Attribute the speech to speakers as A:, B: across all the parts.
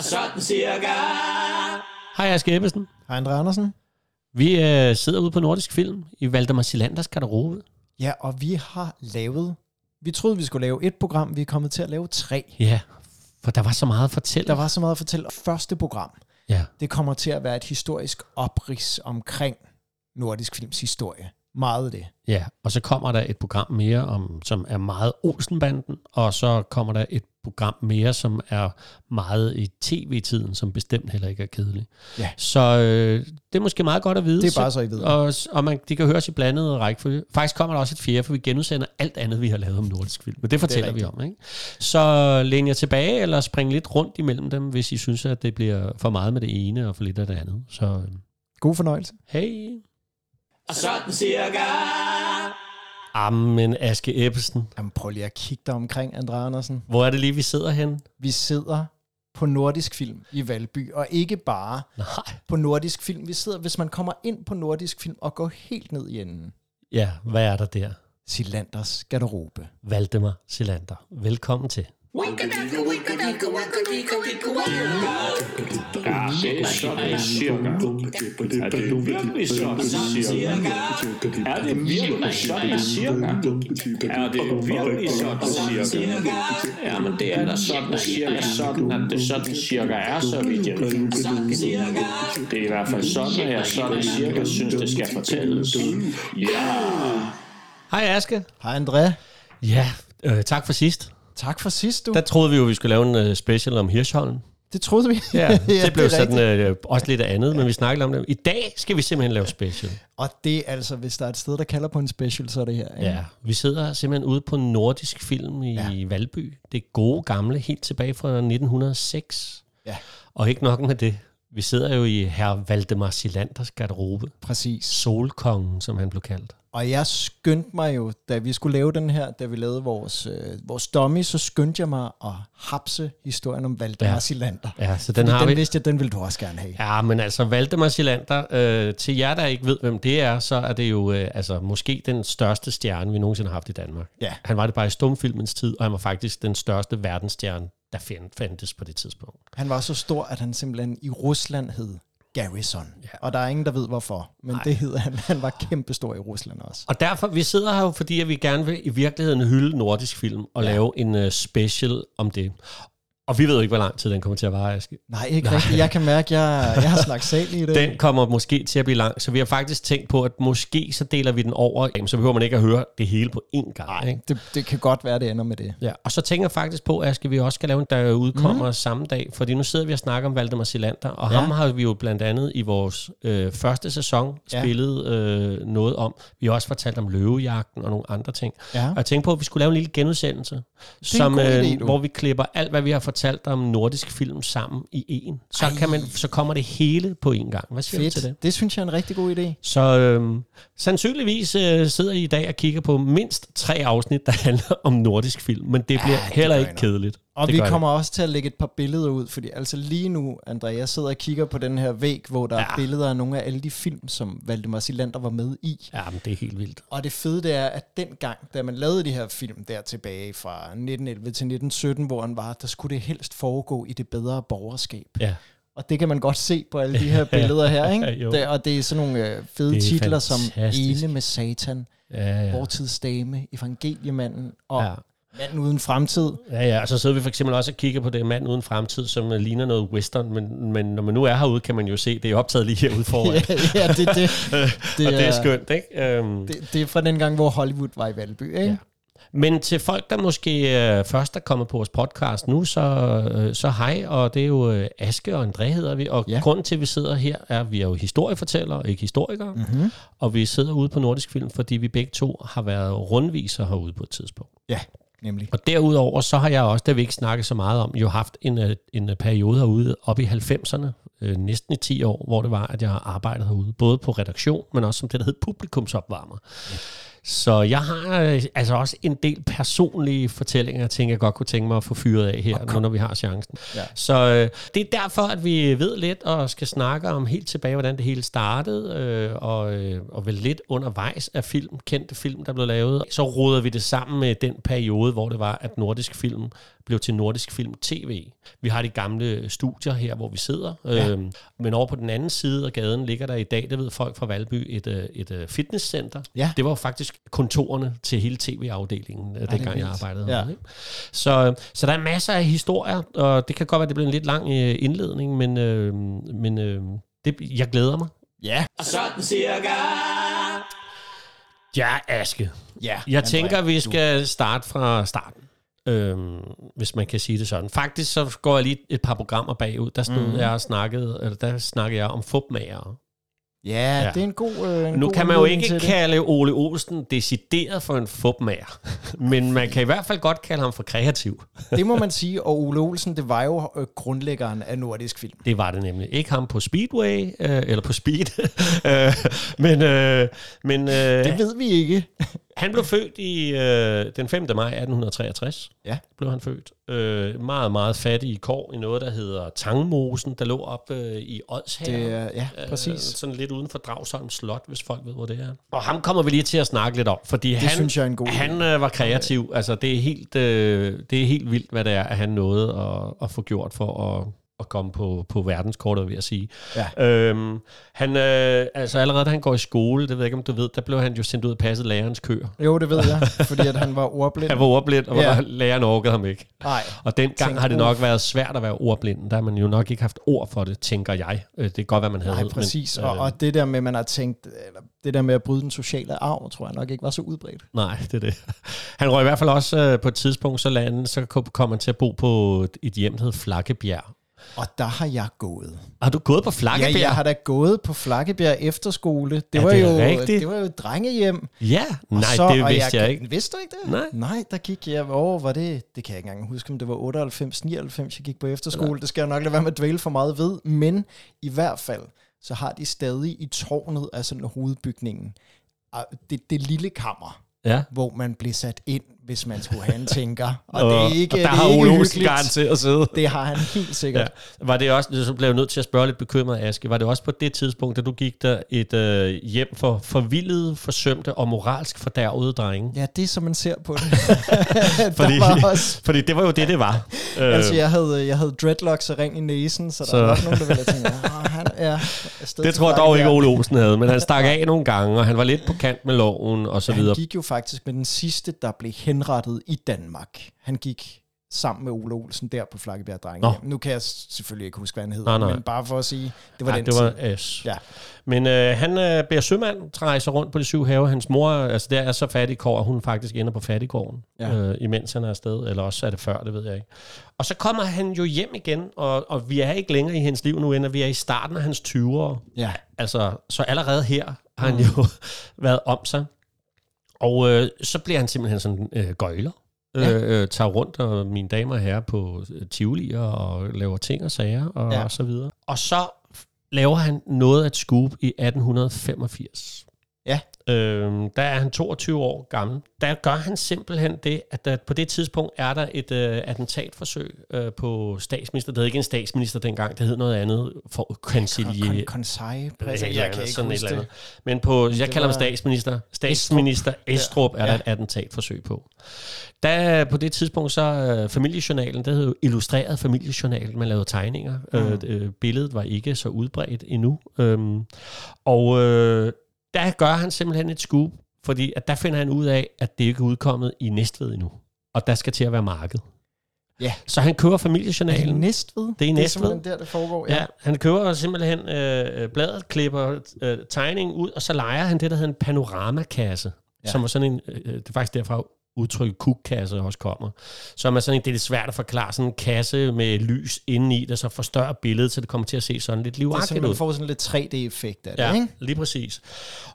A: Sådan cirka.
B: Hej, Aske Ebbesen.
C: Hej, Andre Andersen.
B: Vi øh, sidder ude på Nordisk Film i Valdemar Silanders garderobe.
C: Ja, og vi har lavet... Vi troede, vi skulle lave et program. Vi er kommet til at lave tre.
B: Ja, for der var så meget at fortælle.
C: Der var så meget at fortælle. Første program,
B: Ja,
C: det kommer til at være et historisk oprids omkring nordisk films historie. Meget af det.
B: ja. Og så kommer der et program mere, om, som er meget Olsenbanden, og så kommer der et program mere, som er meget i tv-tiden, som bestemt heller ikke er kedelig.
C: Ja.
B: Så øh, det er måske meget godt at vide.
C: Det er bare så, I ved.
B: Og, og man, de kan høres i blandet rækkefølge. Faktisk kommer der også et fjerde, for vi genudsender alt andet, vi har lavet om nordisk film. Men det fortæller vi om. Ikke? Så læn jer tilbage, eller spring lidt rundt imellem dem, hvis I synes, at det bliver for meget med det ene og for lidt af det andet. Så øh,
C: God fornøjelse.
B: hey.
A: Sådan cirka.
B: Amen, Aske Ebbesen.
C: Jamen, prøv lige at kigge dig omkring, Andre Andersen.
B: Hvor er det lige, vi sidder hen?
C: Vi sidder på Nordisk Film i Valby, og ikke bare
B: Nej.
C: på Nordisk Film. Vi sidder, hvis man kommer ind på Nordisk Film og går helt ned i enden,
B: Ja, hvad er der der?
C: Silanders garderobe.
B: Valdemar Silander. Velkommen til.
D: Ja, det er sådan cirka. Er det virkelig sådan cirka? Er det virkelig sådan cirka? Er det virkelig sådan cirka? Ja, men det er da sådan cirka sådan, at det sådan cirka er, så vidt jeg ved. Det er i hvert fald sådan, at jeg sådan cirka synes, det skal fortælles. Ja!
B: Hej Aske.
C: Hej, André.
B: Ja, øh, tak for sidst.
C: Tak for sidst, du.
B: Der troede vi jo, vi skulle lave en uh, special om Hirschholm.
C: Det troede vi.
B: Ja, det blev
C: er
B: sådan
C: rigtigt.
B: øh, også lidt andet, men vi snakkede om det. I dag skal vi simpelthen lave special.
C: Og det er altså, hvis der er et sted, der kalder på en special, så er det her. ikke?
B: Ja, vi sidder simpelthen ude på Nordisk Film i
C: Ja.
B: ja. Valby. Det gode gamle, helt tilbage fra 1906.
C: Ja.
B: Og ikke nok med det. Vi sidder jo i herr Valdemar Silanders garderobe.
C: Præcis.
B: Solkongen, som han blev kaldt.
C: Og jeg skyndte mig jo, da vi skulle lave den her, da vi lavede vores, øh, vores dummy, så skyndte jeg mig at hapse historien om Valdemar ja.
B: Ja.
C: Silander.
B: Ja, så den
C: Den,
B: har
C: den
B: vi.
C: vidste jeg, den ville du også gerne have.
B: Ja, men altså Valdemar Silander, øh, til jer, der ikke ved, hvem det er, så er det jo øh, altså, måske den største stjerne, vi nogensinde har haft i Danmark.
C: Ja.
B: Han var det bare i stumfilmens tid, og han var faktisk den største verdensstjerne, der fandtes på det tidspunkt.
C: Han var så stor, at han simpelthen i Rusland hed Garrison.
B: Ja.
C: Og der er ingen, der ved hvorfor. Men
B: Nej.
C: det hed han. Han var kæmpestor i Rusland også.
B: Og derfor, vi sidder her jo, fordi at vi gerne vil i virkeligheden hylde nordisk film og
C: ja.
B: lave en uh, special om det. Og vi ved jo ikke, hvor lang tid den kommer til at vare, Aske.
C: Nej, ikke Nej. rigtigt. Jeg kan mærke, at jeg, jeg har snakket sal i det.
B: Den kommer måske til at blive lang, så vi har faktisk tænkt på, at måske så deler vi den over, så behøver man ikke at høre det hele på én gang.
C: Nej,
B: Ikke?
C: det, det kan godt være, det ender med det.
B: Ja, og så tænker jeg faktisk på, at vi også skal lave en, der udkommer mm. samme dag, fordi nu sidder vi og snakker om Valdemar Silander, og
C: Ja.
B: ja. ham har vi jo blandt andet i vores øh, første sæson
C: Ja.
B: spillet øh, noget om. Vi har også fortalt om løvejagten og nogle andre ting.
C: Ja.
B: Og jeg tænkte på, at vi skulle lave en lille genudsendelse, som, øh,
C: idé, du.
B: hvor vi klipper alt, hvad vi har fortalt om nordisk film sammen i en. Så,
C: Ej.
B: kan man, så kommer det hele på en gang. Hvad siger du til det?
C: Fedt. Det synes jeg er en rigtig god idé.
B: Så øh, sandsynligvis øh, sidder I i dag og kigger på mindst tre afsnit, der handler om nordisk film, men det bliver
C: det
B: heller
C: gør
B: ikke kedeligt.
C: Og
B: det
C: vi
B: gør det.
C: kommer også til at lægge et par billeder ud, fordi altså lige nu, Andrea, jeg sidder og kigger på den her væg, hvor der ja. er
B: Ja.
C: billeder af nogle af alle de film, som Valdemar Silander var med i.
B: Ja, men det er helt vildt.
C: Og det fede det er, at dengang, da man lavede de her film der tilbage fra 1911 til 1917, hvor han var, der skulle det helst foregå i det bedre borgerskab.
B: Ja.
C: Og det kan man godt se på alle de her billeder her, ikke? Det, og det er sådan nogle øh, fede
B: er
C: titler som
B: fantastisk.
C: Ene med Satan,
B: Ja, ja.
C: Vortidsdame, Evangeliemanden og
B: Ja.
C: Manden uden fremtid.
B: Ja, ja, og så sidder vi for eksempel også og kigger på det mand uden fremtid, som øh, ligner noget western, men, men når man nu er herude, kan man jo se, det er optaget lige herude foran.
C: ja, ja, det, det,
B: det og det er skønt, ikke? Um,
C: Det, det er fra den gang, hvor Hollywood var i Valby, ikke?
B: Ja. Men til folk, der måske øh, først er kommet på vores podcast nu, så, øh, så hej, og det er jo øh, Aske og André hedder vi, og
C: ja.
B: grunden til, at vi sidder her, er, at vi er jo historiefortællere, ikke historikere,
C: Mm-hmm.
B: og vi sidder ude på Nordisk Film, fordi vi begge to har været rundviser herude på et tidspunkt.
C: Ja, nemlig.
B: Og derudover, så har jeg også, har vi ikke snakket så meget om, jo haft en, øh, en øh, periode herude op i 90'erne, øh, næsten i 10 år, hvor det var, at jeg har arbejdet herude, både på redaktion, men også som det, der hed publikumsopvarmer. Ja. Så jeg har øh, altså også en del personlige fortællinger, tænker, jeg godt kunne tænke mig at få fyret af her, nu når vi har chancen.
C: Ja.
B: Så øh, det er derfor, at vi ved lidt og skal snakke om helt tilbage, hvordan det hele startede, øh, og, øh, og vel lidt undervejs af film, kendte film, der blev lavet. Så roder vi det sammen med den periode, hvor det var, at nordisk film blev til Nordisk Film TV. Vi har de gamle studier her, hvor vi sidder.
C: Ja.
B: Øhm, men over på den anden side af gaden ligger der i dag, det ved folk fra Valby, et, øh, et øh, fitnesscenter.
C: Ja.
B: Det var jo faktisk kontorerne til hele TV-afdelingen, øh, dengang jeg arbejdede
C: Ja.
B: ja. Ikke? Så, så der er masser af historier, og det kan godt være, det bliver en lidt lang indledning, men, øh, men øh, det, jeg glæder mig.
C: Ja.
A: Sådan cirka.
B: Ja, Aske.
C: Ja.
B: Jeg tænker, vi skal starte fra starten. Øhm, hvis man kan sige det sådan. Faktisk så går jeg lige et par programmer bagud. Der stod mm. jeg og snakkede, eller der snakkede jeg om fupmager.
C: Ja,
B: Ja.
C: det er en god øh, en
B: Nu
C: god
B: kan man jo ikke kalde Ole Olsen decideret for en fupmager, men man kan i hvert fald godt kalde ham for kreativ.
C: Det må man sige, og Ole Olsen, det var jo øh, grundlæggeren af nordisk film.
B: Det var det nemlig. Ikke ham på Speedway, øh, eller på Speed, øh, men, øh, men øh,
C: Det ved vi ikke.
B: Han blev født i øh, den 5. maj 1863.
C: Ja.
B: Blev han født. Øh, meget, meget fattig i kår i noget, der hedder Tangmosen, der lå op øh, i Odsherred.
C: Det er, ja, præcis.
B: Øh, sådan lidt uden for Dragsholm Slot, hvis folk ved, hvor det er. Og ham kommer vi lige til at snakke lidt om, fordi det han,
C: synes jeg er en god
B: han øh, var kreativ. Altså, det er, helt, øh, det er helt vildt, hvad det er, at han nåede at, at få gjort for at, at komme på, på verdenskortet, vil jeg sige.
C: Ja.
B: Øhm, han, øh, altså allerede da han går i skole, det ved jeg ikke, om du ved, der blev han jo sendt ud og passet lærerens køer.
C: Jo, det ved jeg, fordi at han var ordblind.
B: Han var ordblind, og
C: Ja.
B: læreren orkede ham ikke.
C: Nej.
B: Og dengang
C: Tænk,
B: har det nok
C: uff.
B: været svært at være ordblind. Der har man jo nok ikke haft ord for det, tænker jeg. Øh, Det kan godt være, man havde.
C: Nej,
B: men,
C: præcis.
B: øh,
C: og, og det der med, man har tænkt, eller det der med at bryde den sociale arv, tror jeg nok ikke var så udbredt.
B: Nej, det er det. Han røg i hvert fald også øh, på et tidspunkt, så, lande, så kom han til at bo på et- et hjem, der hed Flakkebjerg.
C: Og der har jeg gået.
B: Har du gået på
C: Ja,
B: Flakkebjerg?
C: jeg har da gået på Flakkebjerg Efterskole. Det,
B: Er
C: var,
B: det
C: jo,
B: rigtigt?
C: det var jo et drengehjem.
B: Ja,
C: Og
B: nej,
C: så-
B: det vidste jeg, ikke.
C: Vidste du ikke det?
B: Nej.
C: Nej, der gik jeg, hvor var det? Det kan jeg ikke engang huske, om det var 98, 99, jeg gik på efterskole. Det skal jeg nok lade være med at dvæle for meget ved. Men i hvert fald, så har de stadig i tårnet af sådan hovedbygningen, ah, det, det lille kammer,
B: Ja.
C: hvor man blev sat ind, hvis man skulle have en tænker. Og,
B: Og,
C: det er ikke,
B: og der
C: det
B: har Ole Olsen garanteret siddet.
C: Det har han helt sikkert.
B: Ja. Var det også, så blev jeg nødt til at spørge lidt bekymret, Aske, var det også på det tidspunkt, da du gik der et øh, hjem for forvildede, forsømte og moralsk fordærvede drenge?
C: Ja, det er som man ser på det.
B: Fordi,
C: var også,
B: fordi det var jo det, det var.
C: altså
B: Øh,
C: jeg havde, jeg havde dreadlocks og ring i næsen, så der
B: Så-
C: var nok nogen, der ville "Ah, han er
B: det tror jeg dog ikke,
C: Flakkebjerg."
B: Ole Olsen havde, men han stak af nogle gange, og han var lidt på kant med loven og så
C: Ja, han
B: videre.
C: gik jo faktisk med den sidste, der blev henrettet i Danmark. Han gik sammen med Ole Olsen der på Flakkebjerg Drenge.
B: Nå.
C: Nu kan jeg selvfølgelig ikke huske, hvad han hedder,
B: Nej, nej.
C: men bare for at sige, det var
B: Nej,
C: den
B: det var. S.
C: Ja.
B: Men øh, han øh, bliver sømand, rejser rundt på de syv have. Hans mor, altså der er så fattig kår, at hun faktisk ender på fattigården,
C: Ja.
B: øh, imens han er afsted. Eller også er det før, det ved jeg ikke. Og så kommer han jo hjem igen, og, og vi er ikke længere i hendes liv nu, end at vi er i starten af hans 20'ere.
C: Ja.
B: Altså, så allerede her har han jo været om sig. Og øh, så bliver han simpelthen sådan øh, gøjler.
C: Ja.
B: Øh, øh, tager rundt, og mine damer og herrer på øh, Tivoli og laver ting og sager og,
C: Ja.
B: og så videre. Og så laver han noget af et scoop i 1885.
C: Ja.
B: Øhm, der er han 22 år gammel. Der gør han simpelthen det, at der, på det tidspunkt er der et øh, attentatforsøg øh, på statsminister. Det hed ikke en statsminister dengang, det hed noget andet for kancelier.
C: Kon- Konsej.
B: Ja,
C: Jeg kan ikke huske
B: eller
C: det.
B: andet. Men på, jeg kalder ham statsminister. Statsminister Estrup er der et attentatforsøg på. Der på det tidspunkt så øh, familiejournalen, det hed jo illustreret familiejournal, man lavede tegninger. Mm. Øh, øh, billedet var ikke så udbredt endnu. Øhm, og øh, der gør han simpelthen et scoop, fordi at der finder han ud af, at det ikke er udkommet i Næstved endnu. Og der skal til at være marked.
C: Ja.
B: Så han køber
C: Er det
B: familiejournalen.
C: Næstved?
B: Det er
C: Det er
B: Næstved.
C: der, det foregår.
B: Ja, han køber simpelthen øh, øh, bladet, klipper øh, tegningen ud, og så leger han det, der hedder en panoramakasse,
C: Ja.
B: ja. som er sådan en, øh, det er faktisk derfra udtrykket kukkasse også kommer, som er sådan det er lidt svært at forklare, sådan en kasse med lys indeni, der så forstørrer billedet, så det kommer til at se sådan lidt
C: Det er sådan,
B: livagtigt
C: man
B: ud.
C: får sådan lidt 3D-effekt af det,
B: Ja,
C: ikke?
B: lige præcis.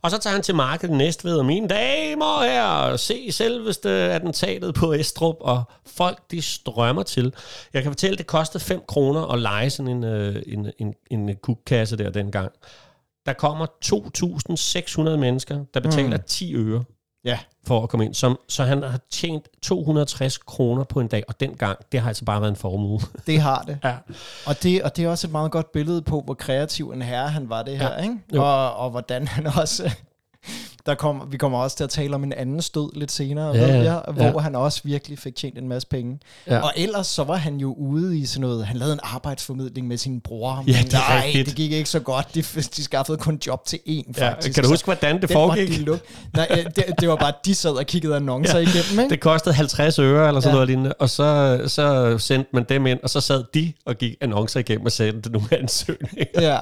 B: Og så tager han til markedet næstved, og mine damer her, se selveste attentatet på Estrup, og folk de strømmer til. Jeg kan fortælle, det kostede 5 kroner at lege sådan en, øh, en, en, en kukkasse der dengang. Der kommer 2.600 mennesker, der betaler mm. 10 øre
C: Ja.
B: for at komme ind. Som, så han har tjent 260 kroner på en dag, og dengang, det har altså bare været en formue.
C: Det har det.
B: ja.
C: Og det, og det er også et meget godt billede på, hvor kreativ en herre han var det her,
B: Ja.
C: ikke?
B: Jo.
C: Og, og hvordan han også Der kom, vi kommer også til at tale om en anden stød lidt senere,
B: Ja,
C: ved jeg, hvor
B: Ja.
C: han også virkelig fik tjent en masse penge.
B: Ja.
C: Og ellers så var han jo ude i sådan noget, han lavede en arbejdsformidling med sin bror.
B: Ja, det er
C: nej,
B: rigtigt.
C: det gik ikke så godt. De, de skaffede kun job til én,
B: Ja,
C: faktisk.
B: kan du
C: Så
B: huske, hvordan det
C: den
B: foregik?
C: De. Nej, det, det, var bare, de sad og kiggede annoncer ja. igennem, ikke?
B: Det kostede 50 øre eller sådan ja. Noget lignende, og så, så sendte man dem ind, og så sad de og gik annoncer igennem og sendte nogle ansøgninger.
C: Ja.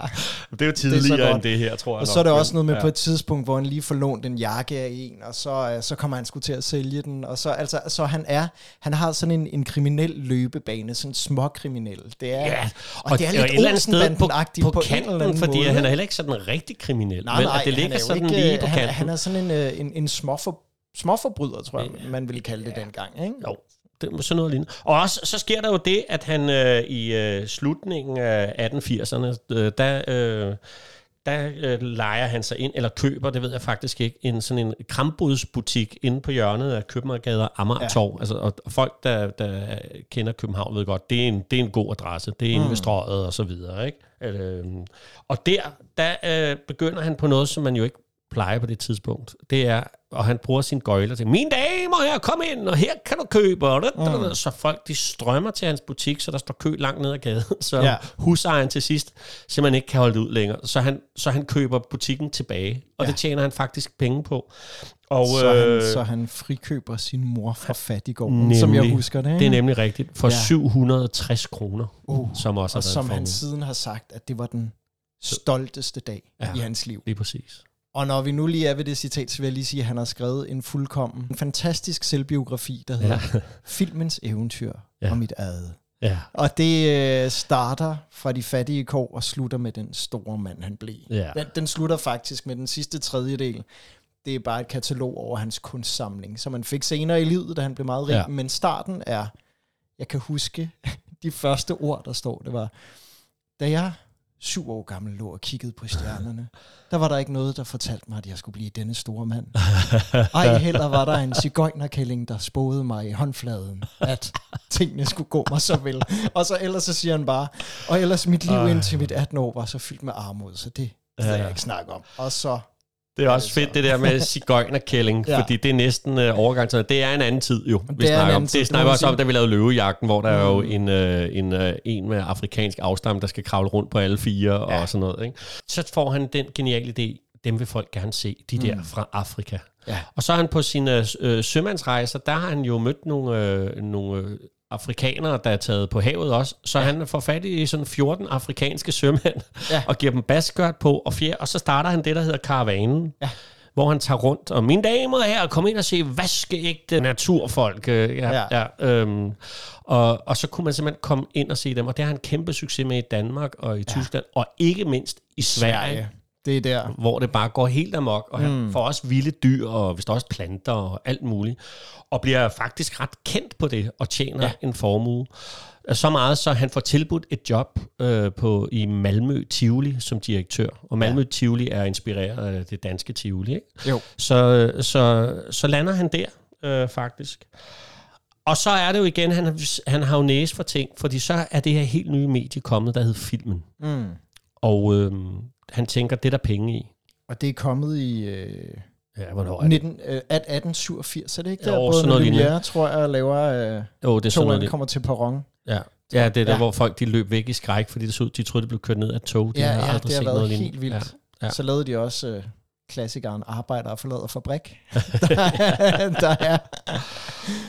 B: Det er jo tidligere
C: så
B: det end
C: godt.
B: det her, tror jeg
C: Og så
B: nok,
C: er der
B: men-
C: også noget med
B: ja.
C: på et tidspunkt, hvor han lige får lånt en jakke af en, og så, øh, så kommer han sgu til at sælge den. Og så, altså, så han er, han har sådan en, en kriminel løbebane, sådan småkriminel. Det er,
B: Ja,
C: og, og det er
B: og
C: lidt
B: et eller andet sted på, på,
C: på,
B: kanten, fordi
C: måde.
B: han er heller ikke sådan rigtig kriminel,
C: nej,
B: men
C: nej,
B: at det ligger
C: er
B: sådan
C: ikke,
B: lige på
C: han,
B: kanten.
C: han er sådan en, øh, en, en småfor, småforbryder, tror jeg, man ville kalde det dengang. Ikke?
B: Jo, det er sådan noget lignende. Og også, så sker der jo det, at han øh, i øh, slutningen af 1880'erne, øh, der, øh, der øh, leger han sig ind, eller køber, det ved jeg faktisk ikke, en sådan en krambudsbutik inde på hjørnet af Københavnsgade og Amagertorv. Ja. Altså, og og folk, der, der kender København, ved godt, det er en, det er en god adresse. Det er inde ved strøget og så videre. Ikke? Øh, og der, der øh, begynder han på noget, som man jo ikke plejer på det tidspunkt. Det er, og han bruger sin gøjler til, mine damer her, kom ind, og her kan du købe. Og mm. Så folk, de strømmer til hans butik, så der står kø langt ned ad gaden. Så ja. Husejeren til sidst simpelthen ikke kan holde det ud længere. Så han, så han køber butikken tilbage, og ja. det tjener han faktisk penge på. Og,
C: Så,
B: øh,
C: han, så han frikøber sin mor fra fattigården, som jeg husker det. Ikke?
B: Det er nemlig rigtigt. For ja.
C: Ja.
B: 760 kroner, uh, som også
C: og
B: har været
C: som han siden har sagt, at det var den stolteste dag
B: ja.
C: i hans liv.
B: Lige præcis.
C: Og når vi nu lige er ved det citat, så vil jeg lige sige, at han har skrevet en fuldkommen, en fantastisk selvbiografi, der hedder ja. Filmens eventyr
B: Ja.
C: om mit ad.
B: Ja.
C: Og det øh, starter fra de fattige kår og slutter med den store mand, han blev.
B: Ja.
C: Den, den slutter faktisk med den sidste tredjedel. Det er bare et katalog over hans kunstsamling, som han fik senere i livet, da han blev meget rig.
B: Ja.
C: Men starten er, jeg kan huske, de første ord, der står, det var, da jeg syv år gammel lå og kiggede på stjernerne, der var der ikke noget, der fortalte mig, at jeg skulle blive denne store mand. Ej, heller var der en cigøjnerkælling, der spåede mig i håndfladen, at tingene skulle gå mig så vel. Og så ellers så siger han bare, og ellers mit liv indtil mit 18 år var så fyldt med armod, så det
B: Ja.
C: jeg ikke snakke om. Og så,
B: Det er også
C: det
B: fedt, det der med cigøjnerkælling, ja. Fordi det er næsten uh, overgang til Det er en anden tid jo, vi
C: Det er
B: snakker om.
C: tid,
B: Det snakker
C: man
B: også om, da vi lavede løvejagten, hvor der er jo
C: Mm.
B: en, uh, en, uh, en med afrikansk afstam, der skal kravle rundt på alle fire ja. og sådan noget. Ikke? Så får han den geniale idé, dem vil folk gerne se, de der
C: Mm.
B: fra Afrika.
C: ja,
B: Og så er han på sine øh, sømandsrejser, der har han jo mødt nogle, øh, nogle øh, afrikanere, der er taget på havet også. Så ja. han får fat i sådan 14 afrikanske sømænd,
C: Ja.
B: og giver dem baskørt på og fjer, og så starter han det, der hedder karavanen.
C: Ja.
B: Hvor han tager rundt, og mine damer her, kom ind og se vaskeægte naturfolk. Øh, Ja, ja.
C: Ja.
B: Ja, øhm, og, og så kunne man simpelthen komme ind og se dem, og det har han kæmpe succes med i Danmark og i Tyskland, og ikke mindst i Sverige
C: Sverige. Det er der.
B: hvor det bare går helt amok, og mm. får også vilde dyr, og vist også planter og alt muligt, og bliver faktisk ret kendt på det, og tjener. Ja. en formue. Så meget, så han får tilbudt et job øh, på i Malmø Tivoli som direktør. Og Malmø ja. Tivoli er inspireret af det danske Tivoli. Ikke?
C: Jo.
B: Så, så, så lander han der, øh, faktisk. Og så er det jo igen, han, han har jo næse for ting, fordi så er det her helt nye medie kommet, der hedder filmen.
C: Mm.
B: Og øh, han tænker, det er der penge i.
C: Og det er kommet i øh,
B: Ja, hvornår er det?
C: 19, øh, 1887, er det ikke
B: Jo,
C: der?
B: sådan
C: Både
B: noget
C: Lumière, tror jeg, laver øh,
B: Jo, det er sådan
C: to
B: noget.
C: kommer til perron.
B: Ja. Ja, det er der,
C: Ja.
B: hvor folk de løb væk i skræk, fordi det så ud, de troede, det blev kørt ned af tog. De
C: Ja,
B: havde
C: ja,
B: aldrig
C: det har
B: set
C: været
B: noget
C: helt
B: lignende.
C: vildt.
B: Ja.
C: Ja. Så lavede de også øh, klassikeren Arbejder og forlader fabrik. der, er, der er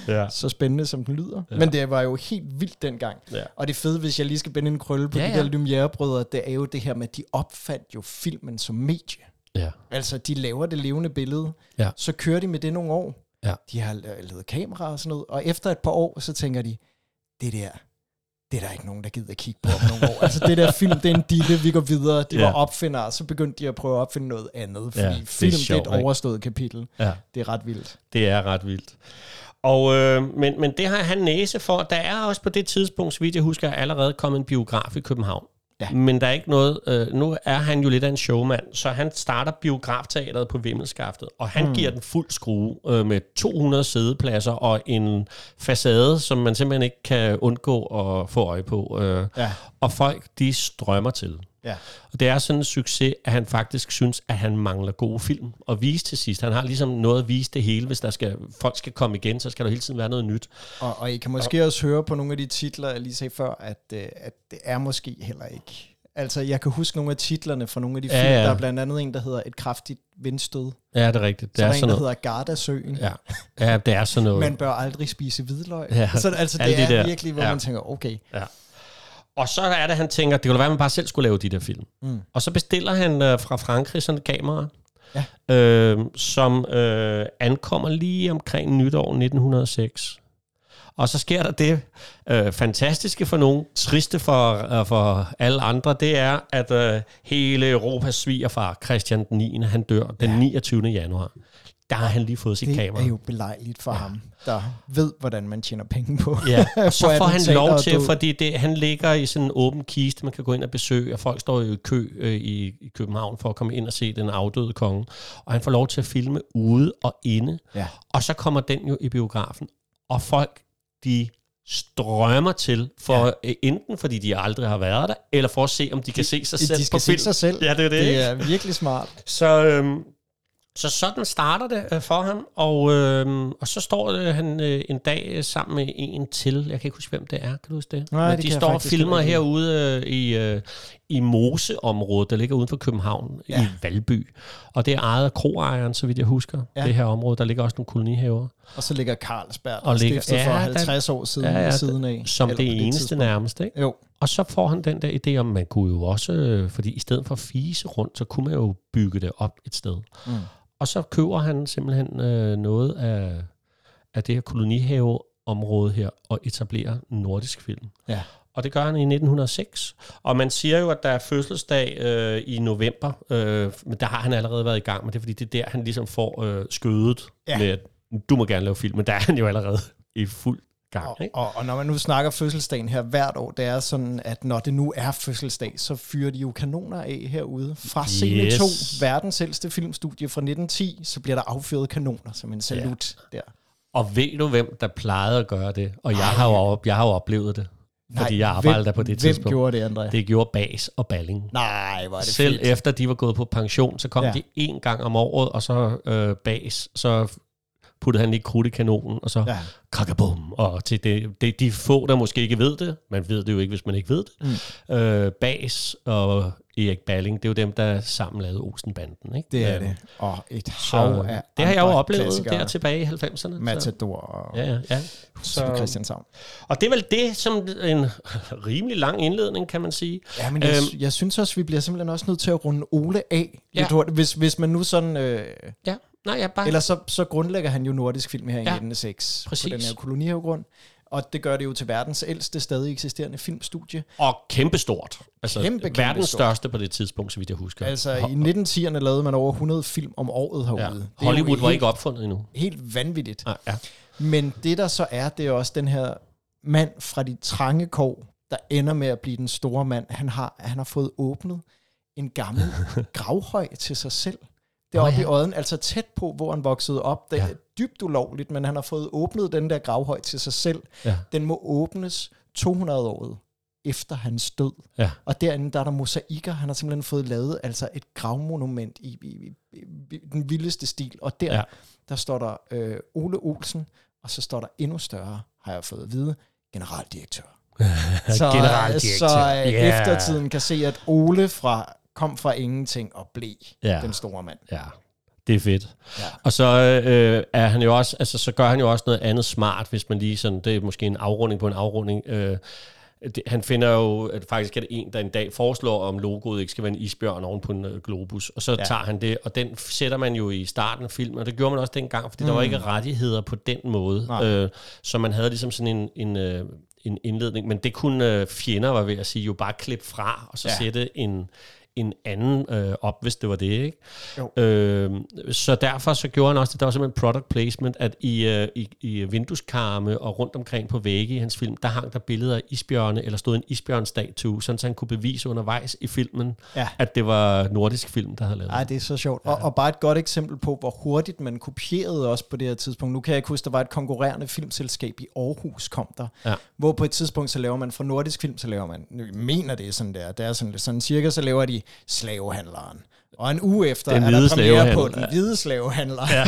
B: Ja.
C: så spændende, som den lyder.
B: Ja.
C: Ja. Men det var jo helt vildt dengang.
B: Ja.
C: Og det fede, hvis jeg lige skal binde en krølle på
B: Ja,
C: ja,
B: ja.
C: de der Lumière-brødre, det er jo det her med, at de opfandt jo filmen som medie.
B: ja.
C: Altså, de laver det levende billede,
B: Ja.
C: så kører de med det nogle år.
B: Ja.
C: De har la- lavet kameraer og sådan noget, og efter et par år, så tænker de, det der, det er der ikke nogen, der gider kigge på om nogle år. Altså det der film, det er en dille, vi går videre. De
B: Ja.
C: var opfindere, og så begyndte de at prøve at opfinde noget andet, fordi
B: Ja, det er
C: film det er,
B: sjovt,
C: et
B: ikke?
C: overstået kapitel.
B: ja.
C: Det er ret vildt.
B: Det er ret vildt. Og, øh, men, men det har han næse for. Der er også på det tidspunkt, så vidt jeg husker, allerede kommet en biograf i København.
C: Ja.
B: Men der er ikke noget... Øh, nu er han jo lidt af en showman, så han starter biografteateret på Vimmelskaftet, og han mm. giver den fuld skrue øh, med 200 sædepladser og en facade, som man simpelthen ikke kan undgå at få øje på. Øh,
C: Ja.
B: og folk, de strømmer til.
C: Ja.
B: Og det er sådan en succes, at han faktisk synes, at han mangler gode film at vise til sidst. Han har ligesom noget at vise det hele. Hvis der skal, folk skal komme igen, så skal der hele tiden være noget nyt.
C: Og, og I kan måske også høre på nogle af de titler, jeg lige sagde før, at, øh, at det er måske heller ikke... Altså, jeg kan huske nogle af titlerne fra nogle af de film.
B: ja.
C: Der er blandt andet en, der hedder Et kraftigt vindstød.
B: Ja, det er rigtigt.
C: Det så
B: er
C: er der en,
B: sådan
C: der
B: noget.
C: hedder Gardasøen.
B: Ja. ja, det er sådan noget.
C: Man bør aldrig spise hvidløg.
B: Ja,
C: Så altså, det
B: de
C: er
B: der.
C: virkelig, hvor
B: Ja.
C: man tænker, okay,
B: Ja. Og så er det, han tænker, det kunne være, at man bare selv skulle lave de der film.
C: Mm.
B: Og så bestiller han øh, fra Frankrig sådan et kamera,
C: Ja.
B: øh, som øh, ankommer lige omkring nytår 1906. Og så sker der det øh, fantastiske for nogen, triste for, øh, for alle andre, det er, at øh, hele Europas svigerfar, Christian den 9., han dør den 29. januar. Der har han lige fået sit
C: det
B: kamera.
C: er jo belejligt for ja. ham, der ved, hvordan man tjener penge på.
B: Ja, og så får han lov til, fordi det, han ligger i sådan en åben kiste, man kan gå ind og besøge, og folk står jo i kø øh, i, i København for at komme ind og se den afdøde konge. Og han får lov til at filme ude og inde,
C: Ja.
B: og så kommer den jo i biografen, og folk, de strømmer til, for ja. enten fordi de aldrig har været der, eller for at se, om de kan se sig selv
C: De skal
B: på film.
C: se sig selv.
B: Ja, det er det.
C: Det
B: ikke?
C: er virkelig smart.
B: Så, øhm, så sådan starter det øh, for ham, og, øhm, og så står øh, han øh, en dag øh, sammen med en til. Jeg kan ikke huske, hvem det er. Kan du huske det?
C: Nej,
B: Men
C: det
B: de står og filmer
C: ikke.
B: herude øh, i, øh, i Moseområdet, der ligger uden for København, ja.
C: Ja.
B: i Valby. Og det er ejet af kroejeren, så vidt jeg husker, ja.
C: Ja.
B: det her område. Der ligger også nogle kolonihaver,
C: Og så ligger Carlsberg, der
B: Og
C: er
B: ligger-
C: stiftet for
B: ja, der-
C: 50 år siden
B: ja,
C: ja,
B: ja,
C: ja, siden af.
B: som det
C: på
B: eneste
C: tidspunkt.
B: nærmest. Ikke?
C: Jo,
B: Og så får han den der idé om, man kunne jo også, øh, fordi i stedet for at fise rundt, så kunne man jo bygge det op et sted.
C: Mm.
B: Og så køber han simpelthen øh, noget af, af det her kolonihaveområde her og etablerer nordisk film.
C: Ja.
B: Og det gør han i 1906. Og man siger jo, at der er fødselsdag øh, i november, øh, men der har han allerede været i gang med det, fordi det er der, han ligesom får øh, skødet ja. Med, at du må gerne lave film, men der er han jo allerede i fuld gang.
C: og,
B: Ikke?
C: og, og når man nu snakker fødselsdagen her hvert år, det er sådan, at når det nu er fødselsdag, så fyrer de jo kanoner af herude. Fra scene
B: Yes.
C: 2, verdens ældste filmstudie fra 1910, så bliver der affyret kanoner som en salut ja. der.
B: Og ved du, hvem der plejede at gøre det? Og jeg har jo, op, jeg har jo oplevet det, fordi jeg arbejdede der på det
C: hvem
B: tidspunkt.
C: gjorde det, André?
B: Det gjorde Bas og Balling.
C: Nej, hvor er det
B: Selv
C: fedt.
B: efter de var gået på pension, så kom. Ja. de en gang om året, og så øh, Bas, så puttede han lige krudt i kanonen, og så ja. Kakabum. Og til det, det, de få, der måske ikke ved det, man ved det jo ikke, hvis man ikke ved det, mm. øh, Bas og Erik Balling, det er jo dem, der sammen lavede Olsenbanden. Ikke?
C: Det er
B: Øhm,
C: det. Og et hav af
B: det har jeg jo oplevet
C: klassikere.
B: der tilbage i 90'erne. så-
C: Matador og
B: Ja, ja, ja.
C: så... Christianshavn.
B: Og det er vel det som en rimelig lang indledning, kan man sige.
C: Ja, men jeg,
B: Øhm,
C: jeg synes også, vi bliver simpelthen også nødt til at runde Ole af.
B: Ja.
C: Ja. Hurtigt. Hvis, hvis man nu sådan... Øh,
B: Ja, nej, jeg bare...
C: Eller så, så grundlægger han jo nordisk film her i
B: Ja,
C: 1906
B: præcis.
C: på den her kolonihavegrund. Og det gør det jo til verdens ældste stadig eksisterende filmstudie.
B: Og kæmpestort. Altså
C: Kæmpe, kæmpe
B: verdens
C: stort.
B: største på det tidspunkt, så vidt jeg husker.
C: Altså i 1910'erne lavede man over 100 film om året herude.
B: ja. Hollywood var
C: helt,
B: ikke opfundet endnu.
C: Helt vanvittigt.
B: Ah, ja.
C: Men det der så er, det er også den her mand fra de trange kår, der ender med at blive den store mand. Han har, han har fået åbnet en gammel gravhøj til sig selv. Det er
B: Nå
C: oppe
B: ja.
C: i Odden, altså tæt på, hvor han voksede op. Det er
B: Ja.
C: ja. dybt ulovligt, men han har fået åbnet den der gravhøj til sig selv.
B: Ja.
C: Den må åbnes 200 år efter hans død.
B: Ja.
C: Og derinde der er der mosaikker. Han har simpelthen fået lavet altså et gravmonument i, i, i, i den vildeste stil. Og der,
B: Ja.
C: der står der øh, Ole Olsen, og så står der endnu større, har jeg fået at vide, generaldirektør. så,
B: Generaldirektør.
C: Så
B: Ja.
C: øh, eftertiden kan se, at Ole fra, kom fra ingenting og blev
B: Ja.
C: den store mand.
B: Ja, det er fedt.
C: Ja.
B: Og så øh, er han jo også, altså så gør han jo også noget andet smart, hvis man lige sådan, det er måske en afrunding på en afrunding. Øh, det, han finder jo, at faktisk er det en, der en dag foreslår, om logoet ikke skal være en isbjørn oven på en øh, globus. Og så ja. Tager han det, og den sætter man jo i starten af filmen, og det gjorde man også dengang, fordi mm. der var ikke rettigheder på den måde.
C: Nej.
B: Øh, så man havde ligesom sådan en, en, øh, en indledning, men det kunne øh, fjender, var ved at sige, jo bare klippe fra, og så. Ja. sætte en, en anden øh, op, hvis det var det, ikke?
C: Jo.
B: Øh, så derfor så gjorde han også det, der var simpelthen product placement, at i, øh, i, i vindueskarme og rundt omkring på vægge i hans film, der hang der billeder af isbjørne, eller stod en isbjørnstatue, sådan så han kunne bevise undervejs i filmen,
C: Ja.
B: at det var nordisk film, der havde lavet
C: Ej,
B: det.
C: er så sjovt. Og, og bare et godt eksempel på, hvor hurtigt man kopierede også på det her tidspunkt. Nu kan jeg ikke huske, der var et konkurrerende filmselskab i Aarhus, kom der.
B: Ja.
C: Hvor på et tidspunkt, så laver man fra nordisk film, så laver man, mener det er sådan der, det er sådan, sådan cirka, så laver de slavehandleren. Og en uge efter
B: Den
C: er der premiere på den hvide slavehandler. Ja.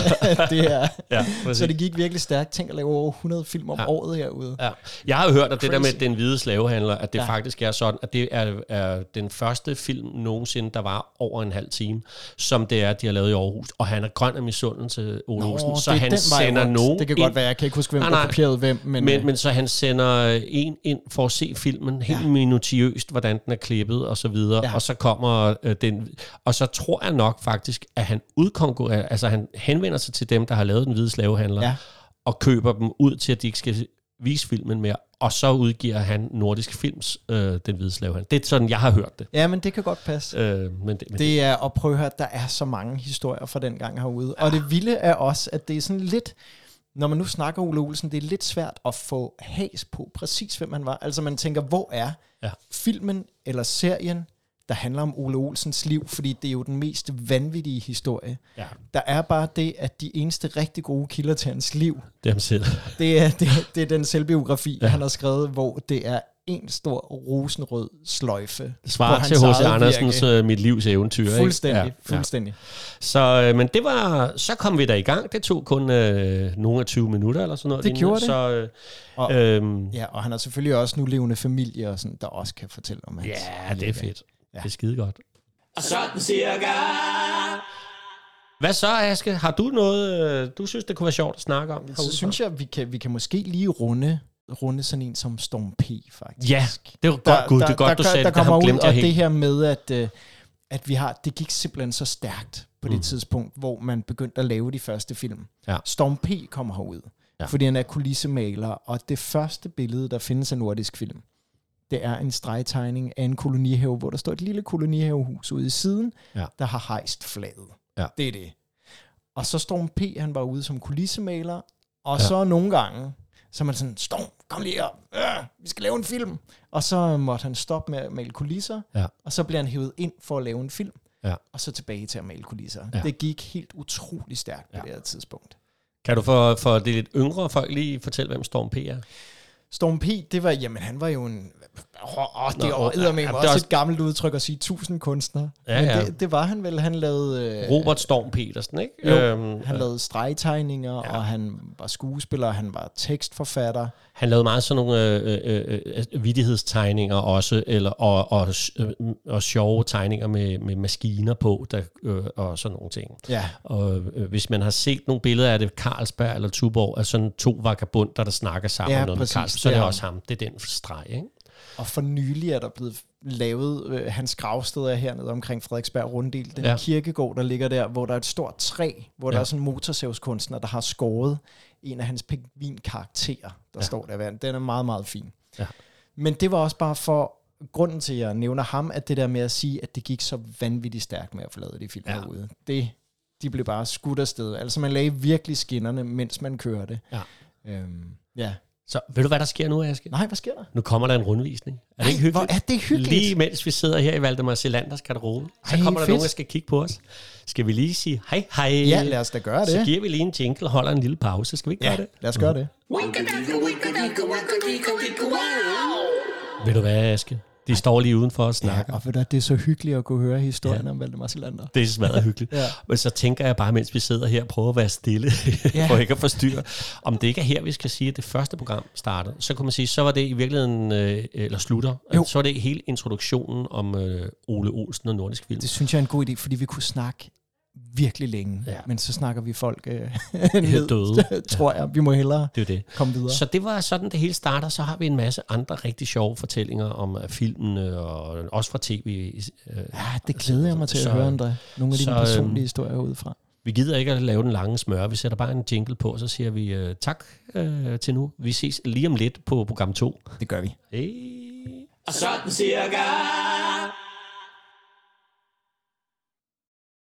C: det er,
B: Ja,
C: så det gik virkelig stærkt. Tænk at lave over 100 film om
B: Ja.
C: året herude.
B: Ja. Jeg har jo hørt, at det der med
C: Crazy.
B: den hvide slavehandler, at det ja. Faktisk er sådan, at det er, er den første film nogensinde, der var over en halv time, som det er, de har lavet i Aarhus. Og han er grøn af misundelse, Ole
C: Nå,
B: Olsen, så
C: det
B: han sender
C: rundt.
B: nogen
C: Det kan
B: ind,
C: godt være, jeg kan ikke huske, hvem
B: Nej,
C: der
B: nej.
C: kopierede hvem. Men,
B: men,
C: øh,
B: men så han sender en ind for at se filmen helt ja. minutiøst, hvordan den er klippet og så videre. Ja. og så kommer øh, den, og så tror jeg nok faktisk, at han udkonkurrerer, altså han henvender sig til dem, der har lavet den hvide slavehandler,
C: Ja.
B: og køber dem ud til, at de ikke skal vise filmen mere, og så udgiver han Nordisk Films øh, Den Hvide Slavehandler. Det er sådan, jeg har hørt det.
C: Ja, men det kan godt passe.
B: Øh, men det, men det,
C: Det er, og prøv at høre, der er så mange historier fra den gang herude. Og det vilde er også, at det er sådan lidt, når man nu snakker Ole Olsen, det er lidt svært at få has på præcis, hvem han var. Altså man tænker, hvor er
B: Ja.
C: filmen eller serien, der handler om Ole Olsens liv, fordi det er jo den mest vanvittige historie.
B: ja,
C: Der er bare det, at de eneste rigtig gode kilder til hans liv,
B: det er ham selv.
C: det er, det, det er den selvbiografi,
B: Ja.
C: ja. han har skrevet, hvor det er en stor rosenrød sløjfe.
B: Svarer
C: på
B: til H.C. Andersens
C: virke.
B: øh, Mit livs eventyr. ikke?
C: Fuldstændig,
B: Ja, ja.
C: fuldstændig.
B: Så, øh, men det var, så kom vi da i gang. Det tog kun øh, nogle af 20 minutter eller sådan noget.
C: Det
B: lignende.
C: gjorde det.
B: Så, øh,
C: Og-
B: øhm,
C: Ja, og han har selvfølgelig også nu levende familie, og sådan, der også kan fortælle om hans
B: ja, det er fedt. Ja. Det er skide godt.
A: Og sådan cirka.
B: Hvad så, Aske? Har du noget, øh, du synes, det kunne være sjovt at snakke om?
C: Så synes jeg, vi kan, vi kan måske lige runde, runde sådan en som Storm P, faktisk.
B: Ja, det var godt, Gud, det er godt, du
C: der,
B: sagde
C: der
B: det. Det
C: kommer ud, og det her med, at, øh, at vi har, det gik simpelthen så stærkt på det
B: Mm.
C: tidspunkt, hvor man begyndte at lave de første film.
B: Ja.
C: Storm P kommer herud,
B: Ja.
C: ja. fordi han er kulissemaler, og det første billede, der findes af nordisk film, det er en stregtegning af en kolonihave, hvor der står et lille kolonihavehus ude i siden,
B: Ja.
C: der har hejst flaget.
B: Ja.
C: Det er det. Og så Storm P, han var ude som kulissemaler, og
B: Ja.
C: så nogle gange, så man sådan, Storm, kom lige her, øh, vi skal lave en film. Og så måtte han stoppe med at male kulisser,
B: Ja.
C: og så blev han hævet ind for at lave en film,
B: Ja.
C: og så tilbage til at male kulisser.
B: Ja.
C: Det gik helt utrolig stærkt på
B: Ja.
C: det her tidspunkt.
B: Kan du for, for det lidt yngre folk lige fortælle, hvem Storm P er?
C: Storm P, det var, jamen han var jo en, åh, åh, det er jo
B: ja, er
C: også
B: også-
C: et gammelt udtryk at sige tusind kunstnere.
B: Ja,
C: Men
B: ja.
C: Det, det var han vel, han lavede... øh,
B: Robert Storm Petersen, ikke?
C: Jo,
B: Øhm,
C: Han lavede stregtegninger,
B: Ja.
C: ja. og han var skuespiller, han var tekstforfatter.
B: Han lavede meget sådan nogle øh, øh, øh, vidighedstegninger også, eller, og, og, øh, og sjove tegninger med, med maskiner på, der, øh, og sådan nogle ting.
C: Ja,
B: Og øh, hvis man har set nogle billeder af det, Carlsberg eller Tuborg, er sådan to vagabunder, der snakker sammen
C: Ja,
B: om noget
C: præcis,
B: med Carlsberg, så er
C: det er
B: også ham. Det er den streg, ikke?
C: Og for nylig er der blevet lavet, øh, hans gravsted er hernede omkring Frederiksberg Runddel, den
B: Ja.
C: kirkegård, der ligger der, hvor der er et stort træ, hvor ja. Der er sådan en motorsavskunstner, der har skåret en af hans pingvin-karakterer, der
B: Ja.
C: står der. Den er meget, meget fin.
B: Ja.
C: Men det var også bare for, grunden til, at jeg nævner ham, at det der med at sige, at det gik så vanvittigt stærkt med at få lavet de film
B: ja.
C: herude. Det, de blev bare skudt afsted. Altså man lagde virkelig skinnerne, mens man kørte.
B: Ja.
C: Øhm, ja.
B: Så ved du, hvad der sker nu, Aske?
C: Nej, hvad sker der?
B: Nu kommer der en rundvisning. Er det ikke hyggeligt?
C: Hvor er det hyggeligt?
B: Lige mens vi sidder her i Valdemar Selanders garderobe, så
C: Ej,
B: kommer der
C: fedt.
B: nogen, der skal kigge på os. Skal vi lige sige hej hej?
C: Ja, lad os da gøre
B: Så
C: det.
B: giver vi lige en jingle og holder en lille pause. Skal vi ikke gøre
C: Ja,
B: det?
C: lad os gøre det.
A: Wow.
B: Ved du hvad, Aske? De står lige udenfor og snakker.
C: Ja, og du, det er så hyggeligt at kunne høre historien ja. om Valdemar Silander.
B: Det er smadret hyggeligt.
C: Ja.
B: Men så tænker jeg bare, mens vi sidder her og prøver at være stille,
C: Ja.
B: for ikke at forstyrre, om det ikke er her, vi skal sige, at det første program startede. Så kunne man sige, så var det i virkeligheden, øh, eller slutter,
C: Jo.
B: så var det hele introduktionen om øh, Ole Olsen og nordisk film.
C: Det synes jeg er en god idé, fordi vi kunne snakke virkelig længe.
B: Ja.
C: Men så snakker vi folk øh, ned,
B: døde.
C: tror jeg. Vi må hellere
B: Det er det.
C: komme videre.
B: Så det var sådan, det hele starter. Så har vi en masse andre rigtig sjove fortællinger om uh, filmene, og også fra tv. Uh,
C: Ja, det glæder jeg mig til
B: Så-
C: at høre, André. Nogle af dine
B: så,
C: personlige
B: øhm,
C: historier udefra.
B: vi gider ikke at lave den lange smør. Vi sætter bare en jingle på, og så siger vi uh, tak uh, til nu. Vi ses lige om lidt på program 2.
C: Det gør vi.
B: Hey.
A: Og sådan cirka.